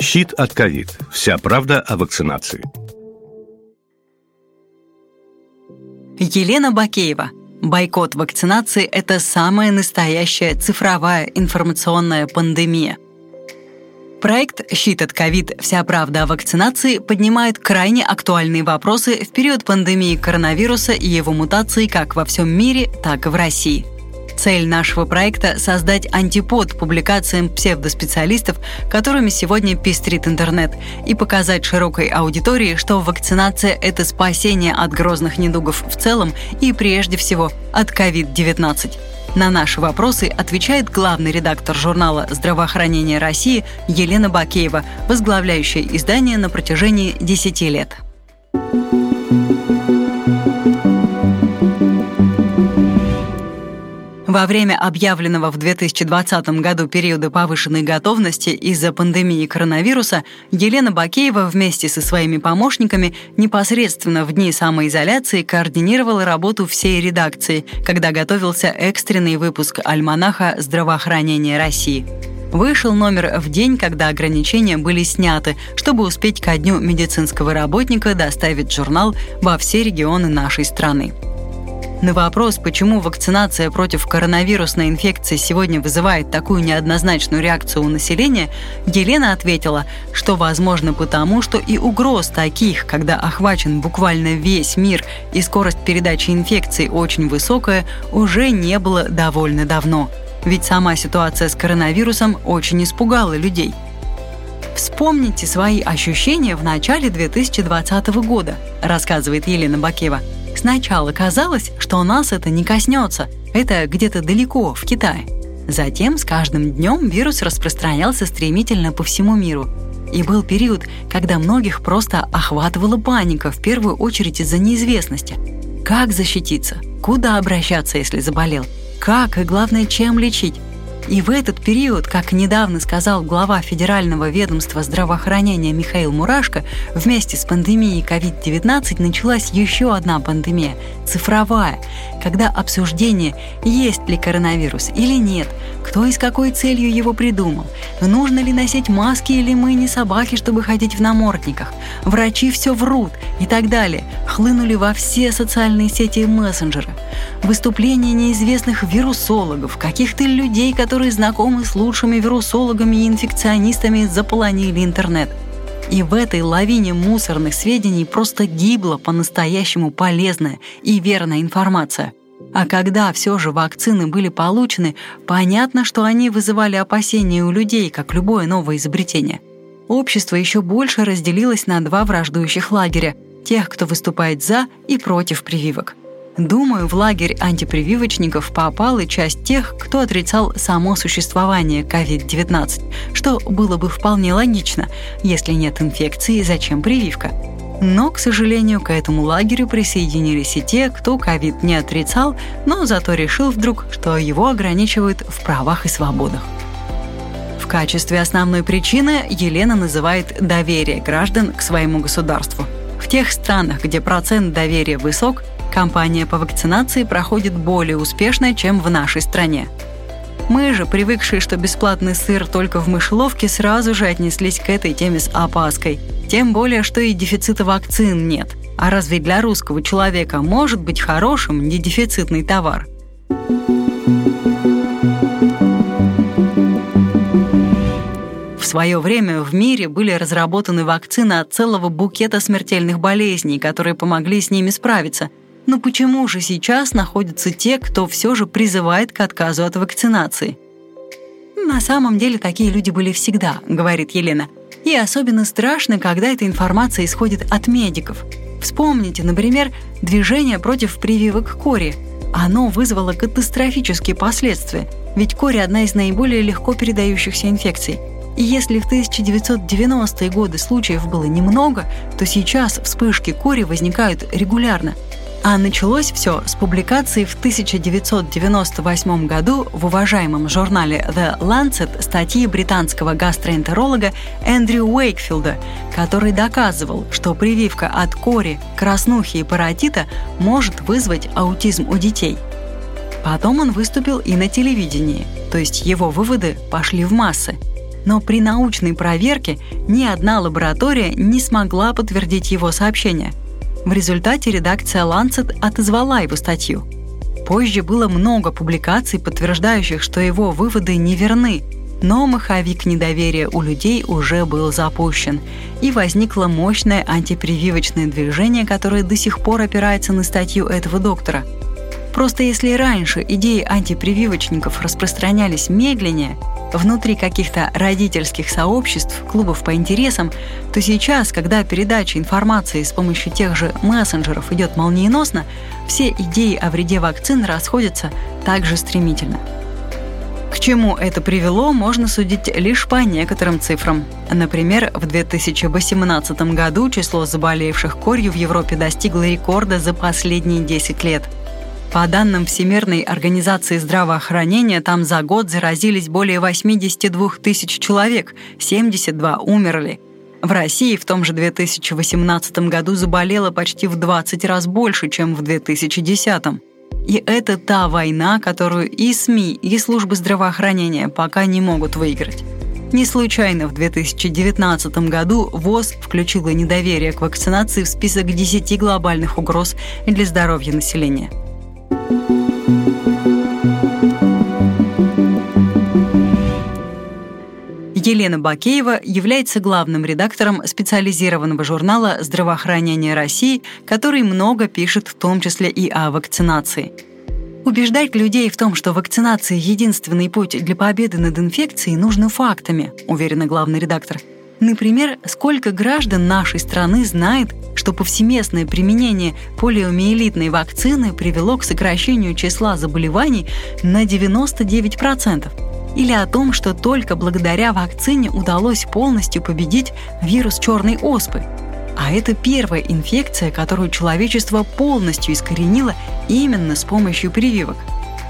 Щит от ковид. Вся правда о вакцинации. Елена Бакеева. Бойкот вакцинации – это самая настоящая цифровая информационная пандемия. Проект «Щит от ковид. Вся правда о вакцинации» поднимает крайне актуальные вопросы в период пандемии коронавируса и его мутаций как во всем мире, так и в России – Цель нашего проекта – создать антипод публикациям псевдоспециалистов, которыми сегодня пестрит интернет, и показать широкой аудитории, что вакцинация – это спасение от грозных недугов в целом и прежде всего от COVID-19. На наши вопросы отвечает главный редактор журнала «Здравоохранение России» Елена Бакеева, возглавляющая издание на протяжении 10 лет. Во время объявленного в 2020 году периода повышенной готовности из-за пандемии коронавируса Елена Бакеева вместе со своими помощниками непосредственно в дни самоизоляции координировала работу всей редакции, когда готовился экстренный выпуск альманаха «Здравоохранение России». Вышел номер в день, когда ограничения были сняты, чтобы успеть ко дню медицинского работника доставить журнал во все регионы нашей страны. На вопрос, почему вакцинация против коронавирусной инфекции сегодня вызывает такую неоднозначную реакцию у населения, Елена ответила, что возможно потому, что и угроз таких, когда охвачен буквально весь мир и скорость передачи инфекции очень высокая, уже не было довольно давно. Ведь сама ситуация с коронавирусом очень испугала людей. Вспомните свои ощущения в начале 2020 года, рассказывает Елена Бакева. Сначала казалось, что нас это не коснется, это где-то далеко, в Китае. Затем с каждым днем вирус распространялся стремительно по всему миру. И был период, когда многих просто охватывала паника, в первую очередь из-за неизвестности. Как защититься? Куда обращаться, если заболел? Как и, главное, чем лечить? И в этот период, как недавно сказал глава Федерального ведомства здравоохранения Михаил Мурашко, вместе с пандемией COVID-19 началась еще одна пандемия – цифровая, когда обсуждение, есть ли коронавирус или нет, кто и с какой целью его придумал, нужно ли носить маски или мы не собаки, чтобы ходить в намордниках, врачи все врут и так далее, хлынули во все социальные сети и мессенджеры. Выступления неизвестных вирусологов, каких-то людей, которые знакомы с лучшими вирусологами и инфекционистами, заполонили интернет. И в этой лавине мусорных сведений просто гибла по-настоящему полезная и верная информация. А когда все же вакцины были получены, понятно, что они вызывали опасения у людей, как любое новое изобретение. Общество еще больше разделилось на два враждующих лагеря – тех, кто выступает за и против прививок. Думаю, в лагерь антипрививочников попал и часть тех, кто отрицал само существование COVID-19, что было бы вполне логично. Если нет инфекции, зачем прививка? Но, к сожалению, к этому лагерю присоединились и те, кто ковид не отрицал, но зато решил вдруг, что его ограничивают в правах и свободах. В качестве основной причины Елена называет доверие граждан к своему государству. В тех странах, где процент доверия высок, Кампания по вакцинации проходит более успешно, чем в нашей стране. Мы же, привыкшие, что бесплатный сыр только в мышеловке, сразу же отнеслись к этой теме с опаской. Тем более, что и дефицита вакцин нет. А разве для русского человека может быть хорошим недефицитный товар? В свое время в мире были разработаны вакцины от целого букета смертельных болезней, которые помогли с ними справиться – но почему же сейчас находятся те, кто все же призывает к отказу от вакцинации? На самом деле такие люди были всегда, говорит Елена. И особенно страшно, когда эта информация исходит от медиков. Вспомните, например, движение против прививок кори. Оно вызвало катастрофические последствия, ведь кори – одна из наиболее легко передающихся инфекций. И если в 1990-е годы случаев было немного, то сейчас вспышки кори возникают регулярно – а началось все с публикации в 1998 году в уважаемом журнале The Lancet статьи британского гастроэнтеролога Эндрю Уэйкфилда, который доказывал, что прививка от кори, краснухи и паротита может вызвать аутизм у детей. Потом он выступил и на телевидении, то есть его выводы пошли в массы. Но при научной проверке ни одна лаборатория не смогла подтвердить его сообщение. В результате редакция Lancet отозвала его статью. Позже было много публикаций, подтверждающих, что его выводы неверны, но маховик недоверия у людей уже был запущен, и возникло мощное антипрививочное движение, которое до сих пор опирается на статью этого доктора. Просто если раньше идеи антипрививочников распространялись медленнее, внутри каких-то родительских сообществ, клубов по интересам, то сейчас, когда передача информации с помощью тех же мессенджеров идет молниеносно, все идеи о вреде вакцин расходятся также стремительно. К чему это привело, можно судить лишь по некоторым цифрам. Например, в 2018 году число заболевших корью в Европе достигло рекорда за последние 10 лет. По данным Всемирной организации здравоохранения, там за год заразились более 82 тысяч человек, 72 умерли. В России в том же 2018 году заболело почти в 20 раз больше, чем в 2010. И это та война, которую и СМИ, и службы здравоохранения пока не могут выиграть. Не случайно в 2019 году ВОЗ включила недоверие к вакцинации в список 10 глобальных угроз для здоровья населения. Елена Бакеева является главным редактором специализированного журнала «Здравоохранение России», который много пишет в том числе и о вакцинации. Убеждать людей в том, что вакцинация — единственный путь для победы над инфекцией, нужно фактами, уверена главный редактор. Например, сколько граждан нашей страны знает, что повсеместное применение полиомиелитной вакцины привело к сокращению числа заболеваний на 99%? Или о том, что только благодаря вакцине удалось полностью победить вирус черной оспы. А это первая инфекция, которую человечество полностью искоренило именно с помощью прививок.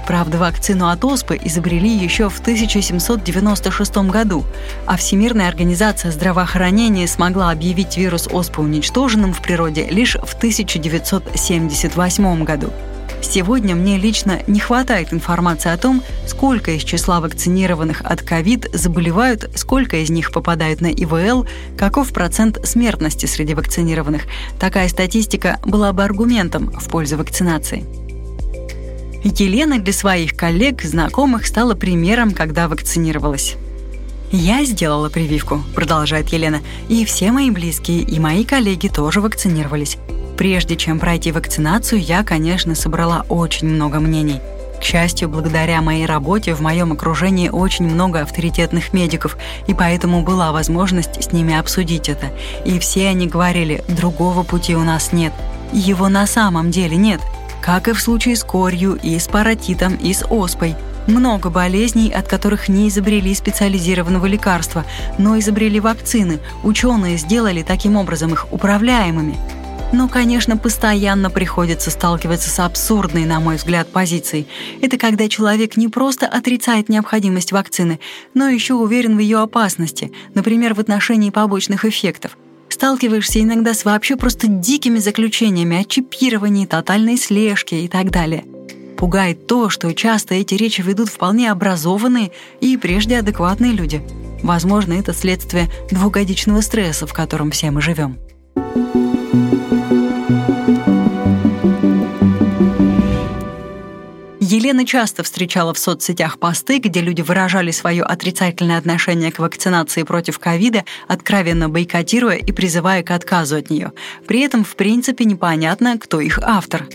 Правда, вакцину от оспы изобрели еще в 1796 году, а Всемирная организация здравоохранения смогла объявить вирус оспы уничтоженным в природе лишь в 1978 году. Сегодня мне лично не хватает информации о том, сколько из числа вакцинированных от ковид заболевают, сколько из них попадают на ИВЛ, каков процент смертности среди вакцинированных. Такая статистика была бы аргументом в пользу вакцинации. Елена для своих коллег, знакомых стала примером, когда вакцинировалась. «Я сделала прививку», — продолжает Елена, «и все мои близкие и мои коллеги тоже вакцинировались. Прежде чем пройти вакцинацию, я, конечно, собрала очень много мнений. К счастью, благодаря моей работе в моем окружении очень много авторитетных медиков, и поэтому была возможность с ними обсудить это. И все они говорили, другого пути у нас нет. Его на самом деле нет. Как и в случае с корью, и с паротитом, и с оспой. Много болезней, от которых не изобрели специализированного лекарства, но изобрели вакцины. Ученые сделали таким образом их управляемыми. Но, конечно, постоянно приходится сталкиваться с абсурдной, на мой взгляд, позицией. Это когда человек не просто отрицает необходимость вакцины, но еще уверен в ее опасности, например, в отношении побочных эффектов. Сталкиваешься иногда с вообще просто дикими заключениями о чипировании, тотальной слежке и так далее. Пугает то, что часто эти речи ведут вполне образованные и прежде адекватные люди. Возможно, это следствие двухгодичного стресса, в котором все мы живем. Елена часто встречала в соцсетях посты, где люди выражали свое отрицательное отношение к вакцинации против ковида, откровенно бойкотируя и призывая к отказу от нее. При этом, в принципе, непонятно, кто их автор.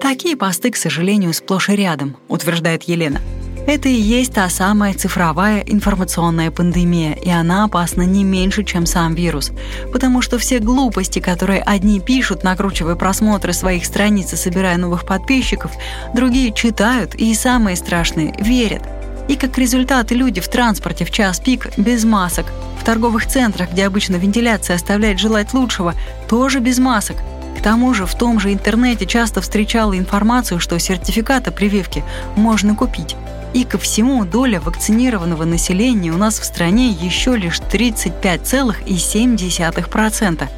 Такие посты, к сожалению, сплошь и рядом, утверждает Елена. Это и есть та самая цифровая информационная пандемия, и она опасна не меньше, чем сам вирус. Потому что все глупости, которые одни пишут, накручивая просмотры своих страниц и собирая новых подписчиков, другие читают и, самые страшные, верят. И как результат люди в транспорте в час пик без масок, в торговых центрах, где обычно вентиляция оставляет желать лучшего, тоже без масок. К тому же в том же интернете часто встречала информацию, что сертификаты прививки можно купить. И ко всему доля вакцинированного населения у нас в стране еще лишь 35,7%.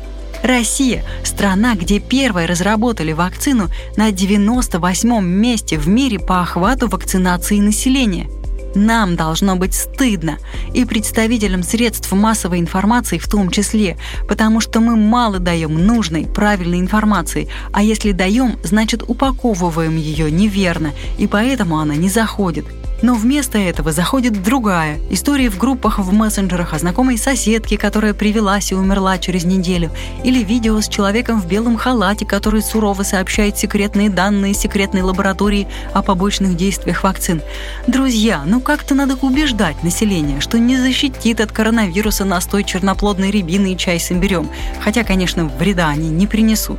Россия – страна, где первой разработали вакцину на 98-м месте в мире по охвату вакцинации населения. Нам должно быть стыдно. И представителям средств массовой информации в том числе, потому что мы мало даем нужной, правильной информации, а если даем, значит упаковываем ее неверно, и поэтому она не заходит. Но вместо этого заходит другая. История в группах в мессенджерах о знакомой соседке, которая привелась и умерла через неделю. Или видео с человеком в белом халате, который сурово сообщает секретные данные секретной лаборатории о побочных действиях вакцин. Друзья, ну как-то надо убеждать население, что не защитит от коронавируса настой черноплодной рябины и чай с имбирем. Хотя, конечно, вреда они не принесут.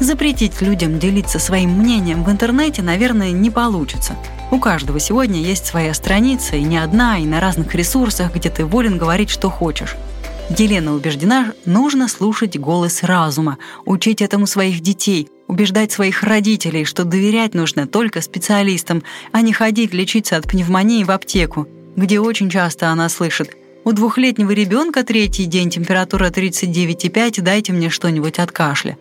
Запретить людям делиться своим мнением в интернете, наверное, не получится. У каждого сегодня есть своя страница, и не одна, и на разных ресурсах, где ты волен говорить, что хочешь. Елена убеждена, нужно слушать голос разума, учить этому своих детей, убеждать своих родителей, что доверять нужно только специалистам, а не ходить лечиться от пневмонии в аптеку, где очень часто она слышит «У двухлетнего ребенка третий день температура 39,5, дайте мне что-нибудь от кашля».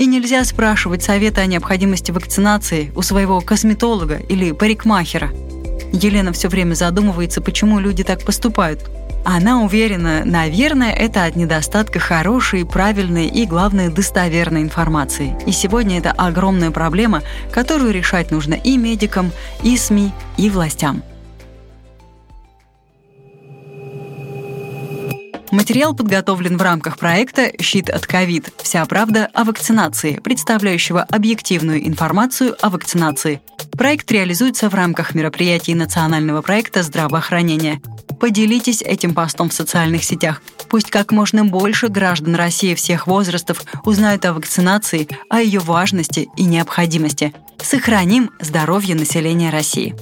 И нельзя спрашивать совета о необходимости вакцинации у своего косметолога или парикмахера. Елена все время задумывается, почему люди так поступают. Она уверена, наверное, это от недостатка хорошей, правильной и, главное, достоверной информации. И сегодня это огромная проблема, которую решать нужно и медикам, и СМИ, и властям. Материал подготовлен в рамках проекта «Щит от ковид. Вся правда о вакцинации», представляющего объективную информацию о вакцинации. Проект реализуется в рамках мероприятий национального проекта здравоохранения. Поделитесь этим постом в социальных сетях. Пусть как можно больше граждан России всех возрастов узнают о вакцинации, о ее важности и необходимости. Сохраним здоровье населения России.